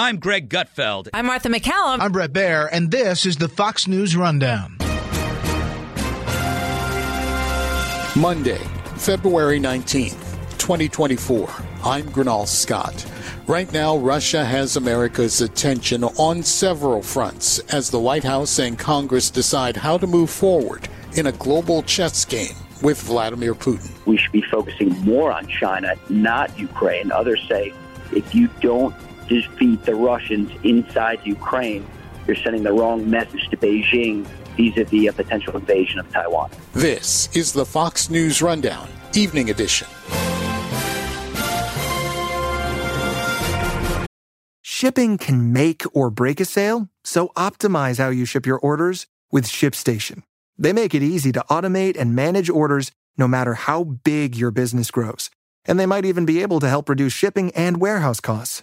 I'm Greg Gutfeld. I'm Martha McCallum. I'm Bret Baier, and this is the Fox News Rundown. Monday, February 19th, 2024. I'm Gurnal Scott. Right now, Russia has America's attention on several fronts as the White House and Congress decide how to move forward in a global chess game with Vladimir Putin. We should be focusing more on China, not Ukraine. Others say if you don't defeat the Russians inside Ukraine, you're sending the wrong message to Beijing vis-a-vis a uh, potential invasion of Taiwan. This is the Fox News Rundown, Evening Edition. Shipping can make or break a sale, so optimize how you ship your orders with ShipStation. They make it easy to automate and manage orders no matter how big your business grows. And they might even be able to help reduce shipping and warehouse costs.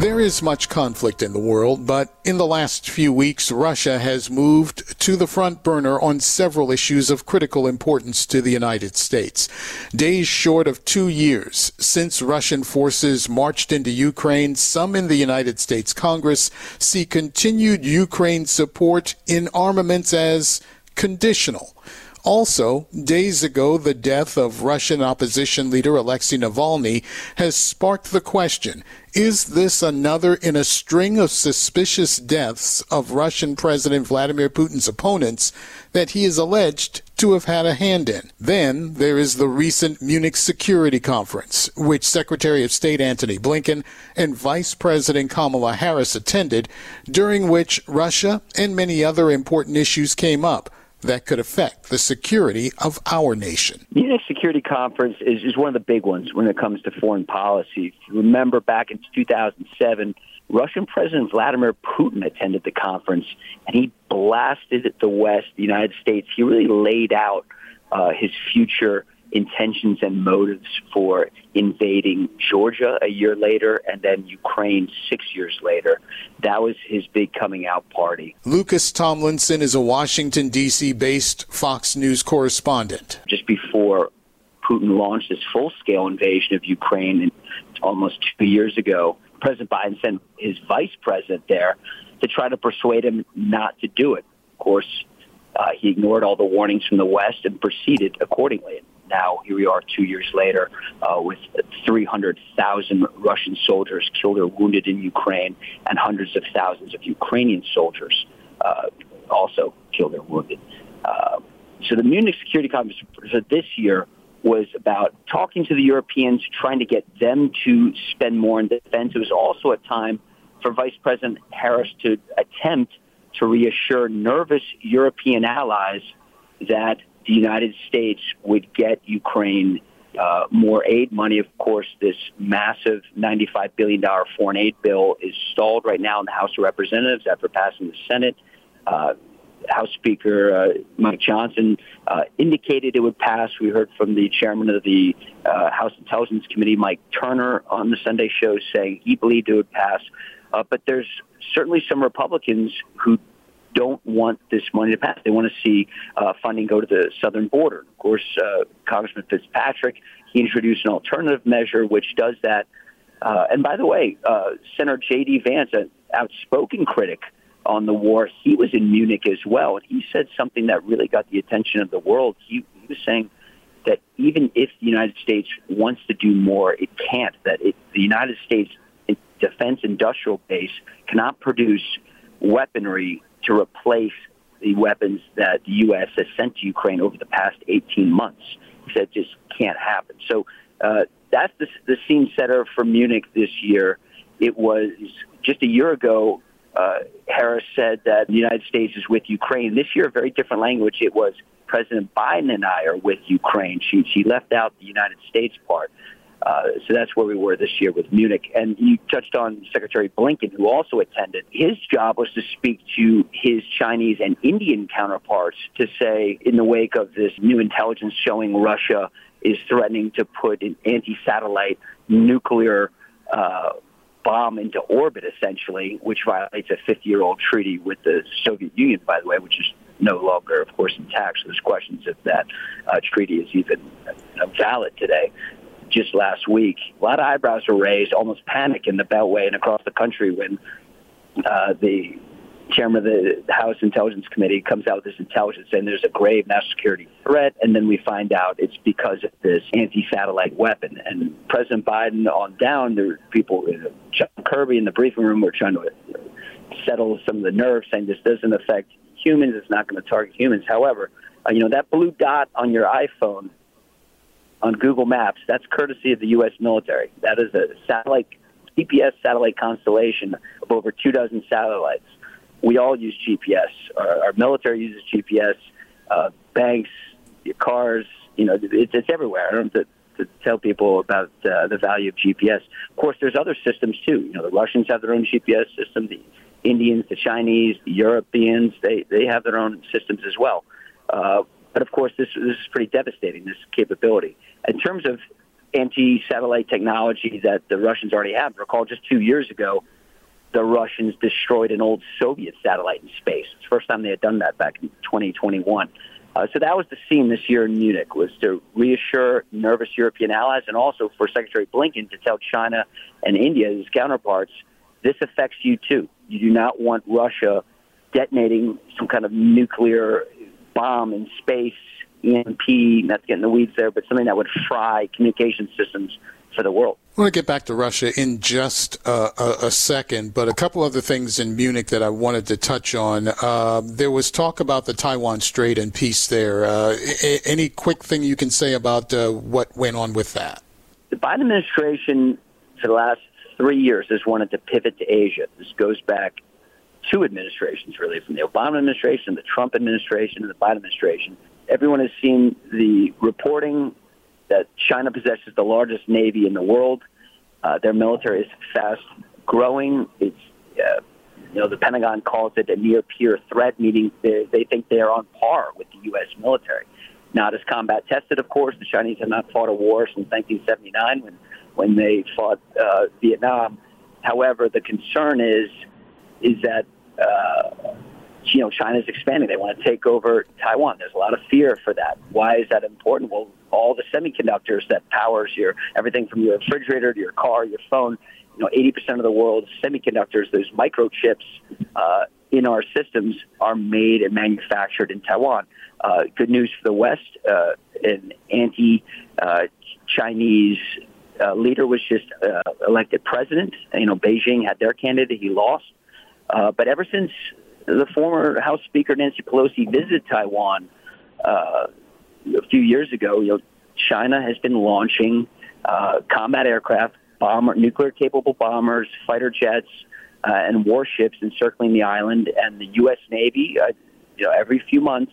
There is much conflict in the world, but in the last few weeks, Russia has moved to the front burner on several issues of critical importance to the United States. Days short of two years since Russian forces marched into Ukraine, some in the United States Congress see continued Ukraine support in armaments as conditional. Also, days ago, the death of Russian opposition leader Alexei Navalny has sparked the question is this another in a string of suspicious deaths of Russian President Vladimir Putin's opponents that he is alleged to have had a hand in? Then there is the recent Munich Security Conference, which Secretary of State Antony Blinken and Vice President Kamala Harris attended, during which Russia and many other important issues came up that could affect the security of our nation. The Munich Security Conference is, is one of the big ones when it comes to foreign policy. Remember back in 2007, Russian President Vladimir Putin attended the conference and he blasted the West, the United States. He really laid out uh, his future intentions and motives for invading Georgia a year later and then Ukraine six years later. That was his big coming out party. Lucas Tomlinson is a Washington, D.C. based Fox News correspondent. Just before Putin launched his full scale invasion of Ukraine almost two years ago, President Biden sent his vice president there to try to persuade him not to do it. Of course, uh, he ignored all the warnings from the West and proceeded accordingly now here we are two years later uh, with 300,000 Russian soldiers killed or wounded in Ukraine and hundreds of thousands of Ukrainian soldiers uh, also killed or wounded. Uh, so the Munich Security Conference for this year was about talking to the Europeans, trying to get them to spend more in defense. It was also a time for Vice President Harris to attempt to reassure nervous European allies that the United States would get Ukraine uh, more aid money. Of course, this massive $95 billion foreign aid bill is stalled right now in the House of Representatives after passing the Senate. Uh, House Speaker uh, Mike Johnson uh, indicated it would pass. We heard from the chairman of the uh, House Intelligence Committee, Mike Turner, on the Sunday show saying he believed it would pass. Uh, but there's certainly some Republicans who don't want this money to pass. They want to see uh, funding go to the southern border. Of course, uh, Congressman Fitzpatrick, he introduced an alternative measure which does that. Uh, and by the way, uh, Senator J.D. Vance, an outspoken critic on the war, he was in Munich as well. And he said something that really got the attention of the world. He, he was saying that even if the United States wants to do more, it can't, that it, the United States defense industrial base cannot produce weaponry to replace the weapons that the U.S. has sent to Ukraine over the past 18 months. He said just can't happen. So uh, that's the, the scene setter for Munich this year. It was just a year ago, uh, Harris said that the United States is with Ukraine. This year, a very different language. It was President Biden and I are with Ukraine. She she left out the United States part. Uh, so that's where we were this year with Munich. And you touched on Secretary Blinken, who also attended. His job was to speak to his Chinese and Indian counterparts to say, in the wake of this new intelligence showing Russia is threatening to put an anti-satellite nuclear uh, bomb into orbit, essentially, which violates a 50-year-old treaty with the Soviet Union, by the way, which is no longer, of course, intact. So there's questions if that uh, treaty is even uh, valid today. Just last week, a lot of eyebrows were raised, almost panic in the Beltway and across the country when uh, the chairman of the House Intelligence Committee comes out with this intelligence saying there's a grave national security threat, and then we find out it's because of this anti-satellite weapon. And President Biden on down, there were people, John Kirby in the briefing room were trying to settle some of the nerves, saying this doesn't affect humans, it's not going to target humans. However, uh, you know that blue dot on your iPhone on Google Maps, that's courtesy of the U.S. military. That is a satellite GPS satellite constellation of over two dozen satellites we all use GPS. Our, our military uses GPS. Uh, banks, your cars, you know, it's, it's everywhere. I don't have to, to tell people about uh, the value of GPS. Of course, there's other systems too. You know, the Russians have their own GPS system. The Indians, the Chinese, the Europeans, they they have their own systems as well. Uh, but of course, this this is pretty devastating. This capability in terms of anti-satellite technology that the Russians already have. Recall just two years ago, the Russians destroyed an old Soviet satellite in space. It's the first time they had done that back in 2021. Uh, so that was the scene this year in Munich was to reassure nervous European allies and also for Secretary Blinken to tell China and India, his counterparts, this affects you too. You do not want Russia detonating some kind of nuclear bomb in space, EMP, not to get in the weeds there, but something that would fry communication systems for the world. I want to get back to Russia in just uh, a, a, second, but a couple other things in Munich that I wanted to touch on. Uh, there was talk about the Taiwan Strait and peace there. Uh, a- any quick thing you can say about uh, what went on with that? The Biden administration, for the last three years, has wanted to pivot to Asia. This goes back two administrations, really, from the Obama administration, the Trump administration, and the Biden administration. Everyone has seen the reporting that China possesses the largest navy in the world. Uh, their military is fast growing. It's uh, you know the Pentagon calls it a near peer threat, meaning they, they think they are on par with the U.S. military. Not as combat tested, of course. The Chinese have not fought a war since 1979 when when they fought uh, Vietnam. However, the concern is is that uh, you know China is expanding. They want to take over Taiwan. There's a lot of fear for that. Why is that important? Well, all the semiconductors that powers your everything from your refrigerator to your car, your phone. You know, 80% of the world's semiconductors, those microchips uh, in our systems, are made and manufactured in Taiwan. Uh, good news for the West: uh, an anti-Chinese uh, leader was just uh, elected president. You know, Beijing had their candidate; he lost. Uh, but ever since the former House Speaker Nancy Pelosi visited Taiwan uh, a few years ago, you know, China has been launching uh, combat aircraft, bomber, nuclear-capable bombers, fighter jets, uh, and warships encircling the island. And the U.S. Navy, uh, you know, every few months,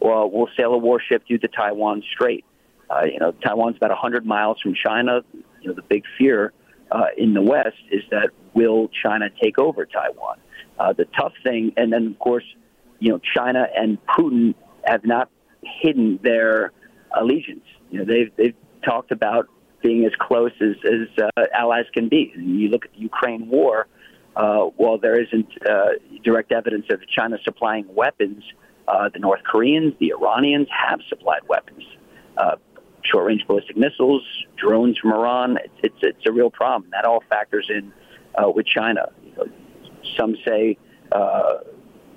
well, will sail a warship through the Taiwan Strait. Uh, you know, Taiwan's about 100 miles from China. You know, the big fear uh, in the West is that will China take over Taiwan? Uh, the tough thing, and then of course, you know, China and Putin have not hidden their allegiance. You know, they've they've talked about being as close as as uh, allies can be. You look at the Ukraine war. Uh, while there isn't uh, direct evidence of China supplying weapons, uh, the North Koreans, the Iranians have supplied weapons, uh, short-range ballistic missiles, drones from Iran. It's it's, it's a real problem. That all factors in uh, with China. Some say uh,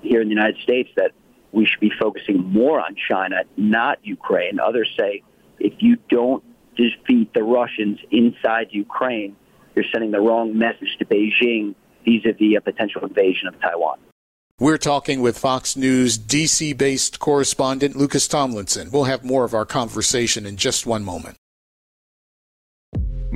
here in the United States that we should be focusing more on China, not Ukraine. Others say if you don't defeat the Russians inside Ukraine, you're sending the wrong message to Beijing vis-a-vis a potential invasion of Taiwan. We're talking with Fox News DC based correspondent Lucas Tomlinson. We'll have more of our conversation in just one moment.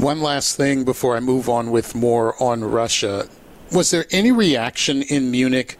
One last thing before I move on with more on Russia. Was there any reaction in Munich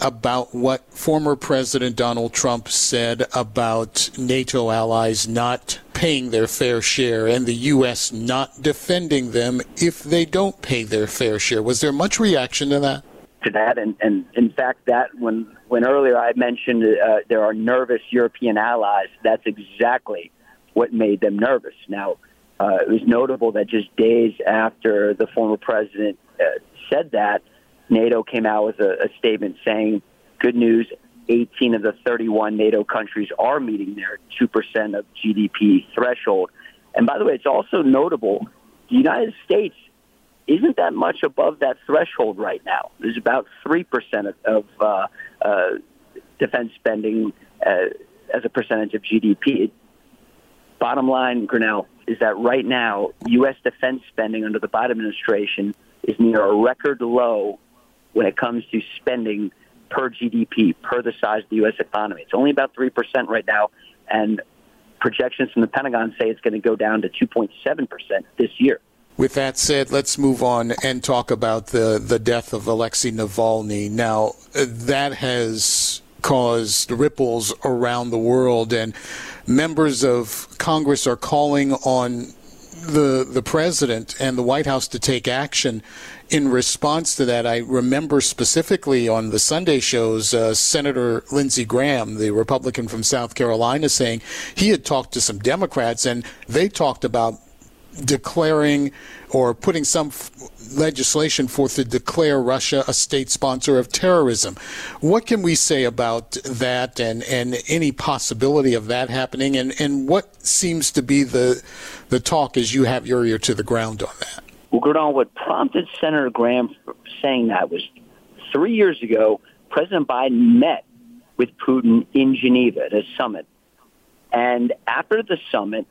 about what former President Donald Trump said about NATO allies not paying their fair share and the U.S. not defending them if they don't pay their fair share? Was there much reaction to that? To that, and, and in fact, that when when earlier I mentioned uh, there are nervous European allies, that's exactly what made them nervous. Now, uh, it was notable that just days after the former president uh, said that, NATO came out with a, a statement saying, good news, 18 of the 31 NATO countries are meeting their 2% of GDP threshold. And by the way, it's also notable the United States isn't that much above that threshold right now. There's about 3% of, of uh, uh, defense spending uh, as a percentage of GDP. Bottom line, Gurnal, is that right now, U.S. defense spending under the Biden administration is near a record low when it comes to spending per GDP, per the size of the U.S. economy. It's only about 3% right now, and projections from the Pentagon say it's going to go down to 2.7% this year. With that said, let's move on and talk about the, the death of Alexei Navalny. Now, uh, that has caused ripples around the world, and members of Congress are calling on the the president and the White House to take action in response to that. I remember specifically on the Sunday shows, uh, Senator Lindsey Graham, the Republican from South Carolina, saying he had talked to some Democrats and they talked about declaring or putting some f- legislation forth to declare Russia a state sponsor of terrorism. What can we say about that and, and any possibility of that happening? And, and what seems to be the, the talk as you have your ear to the ground on that? Well, Gordon, what prompted Senator Graham saying that was three years ago, President Biden met with Putin in Geneva at a summit. And after the summit,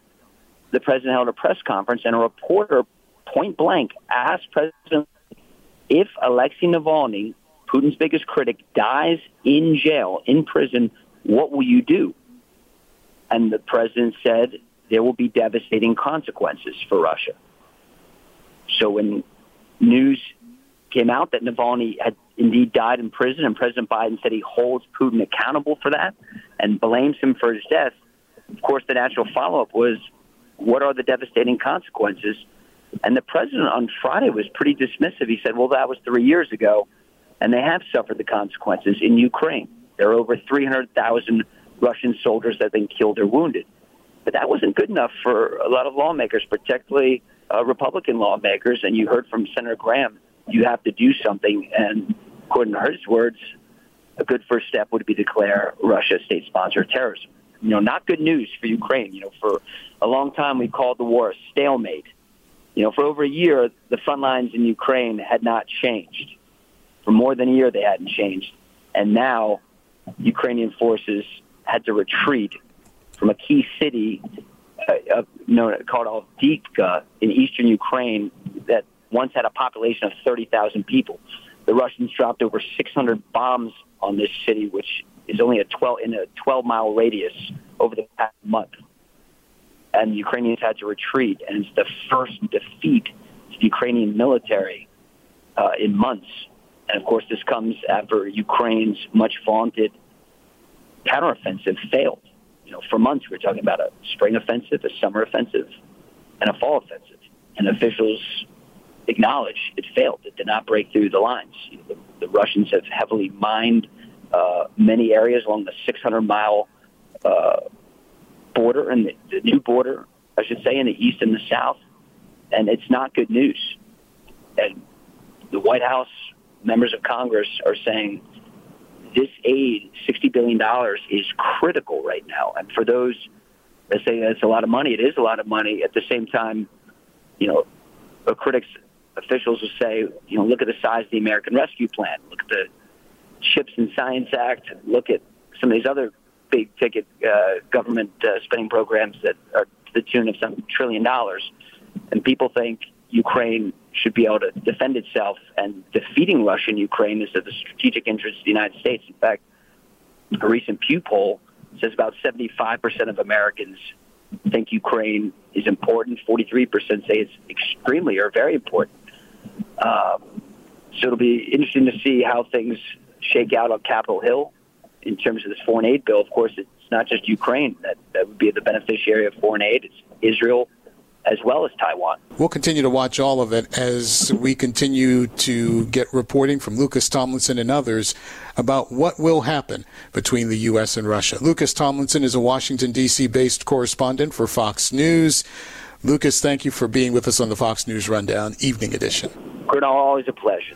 the president held a press conference, and a reporter point blank asked President if Alexei Navalny, Putin's biggest critic, dies in jail, in prison, what will you do? And the president said there will be devastating consequences for Russia. So when news came out that Navalny had indeed died in prison, and President Biden said he holds Putin accountable for that and blames him for his death, of course, the natural follow up was what are the devastating consequences? And the president on Friday was pretty dismissive. He said, well, that was three years ago, and they have suffered the consequences in Ukraine. There are over 300,000 Russian soldiers that have been killed or wounded. But that wasn't good enough for a lot of lawmakers, particularly uh, Republican lawmakers. And you heard from Senator Graham, you have to do something. And according to his words, a good first step would be declare Russia a state sponsor of terrorism you know, not good news for Ukraine. You know, for a long time we called the war a stalemate. You know, for over a year, the front lines in Ukraine had not changed. For more than a year, they hadn't changed. And now, Ukrainian forces had to retreat from a key city uh, known, called Avdiivka in eastern Ukraine that once had a population of 30,000 people. The Russians dropped over 600 bombs on this city, which is only a 12 in a 12 mile radius over the past month, and the Ukrainians had to retreat, and it's the first defeat to the Ukrainian military uh, in months. And of course, this comes after Ukraine's much vaunted counteroffensive failed. You know, for months we were talking about a spring offensive, a summer offensive, and a fall offensive, and officials acknowledge it failed. It did not break through the lines. You know, the, the Russians have heavily mined uh, many areas along the 600 mile uh, border and the, the new border, I should say, in the east and the south. And it's not good news. And the White House members of Congress are saying this aid, $60 billion, is critical right now. And for those that say it's a lot of money, it is a lot of money. At the same time, you know, critics, officials will say, you know, look at the size of the American Rescue Plan, look at the Chips and Science Act, look at some of these other big ticket uh, government uh, spending programs that are to the tune of some trillion dollars. And people think Ukraine should be able to defend itself, and defeating Russia in Ukraine is of the strategic interest of the United States. In fact, a recent Pew poll says about 75% of Americans think Ukraine is important. 43% say it's extremely or very important. Um, so it'll be interesting to see how things shake out on Capitol Hill in terms of this foreign aid bill. Of course, it's not just Ukraine that, that would be the beneficiary of foreign aid. It's Israel, as well as Taiwan. We'll continue to watch all of it as we continue to get reporting from Lucas Tomlinson and others about what will happen between the U.S. and Russia. Lucas Tomlinson is a Washington, D.C. based correspondent for Fox News. Lucas, thank you for being with us on the Fox News Rundown Evening Edition. Gurnal, always a pleasure.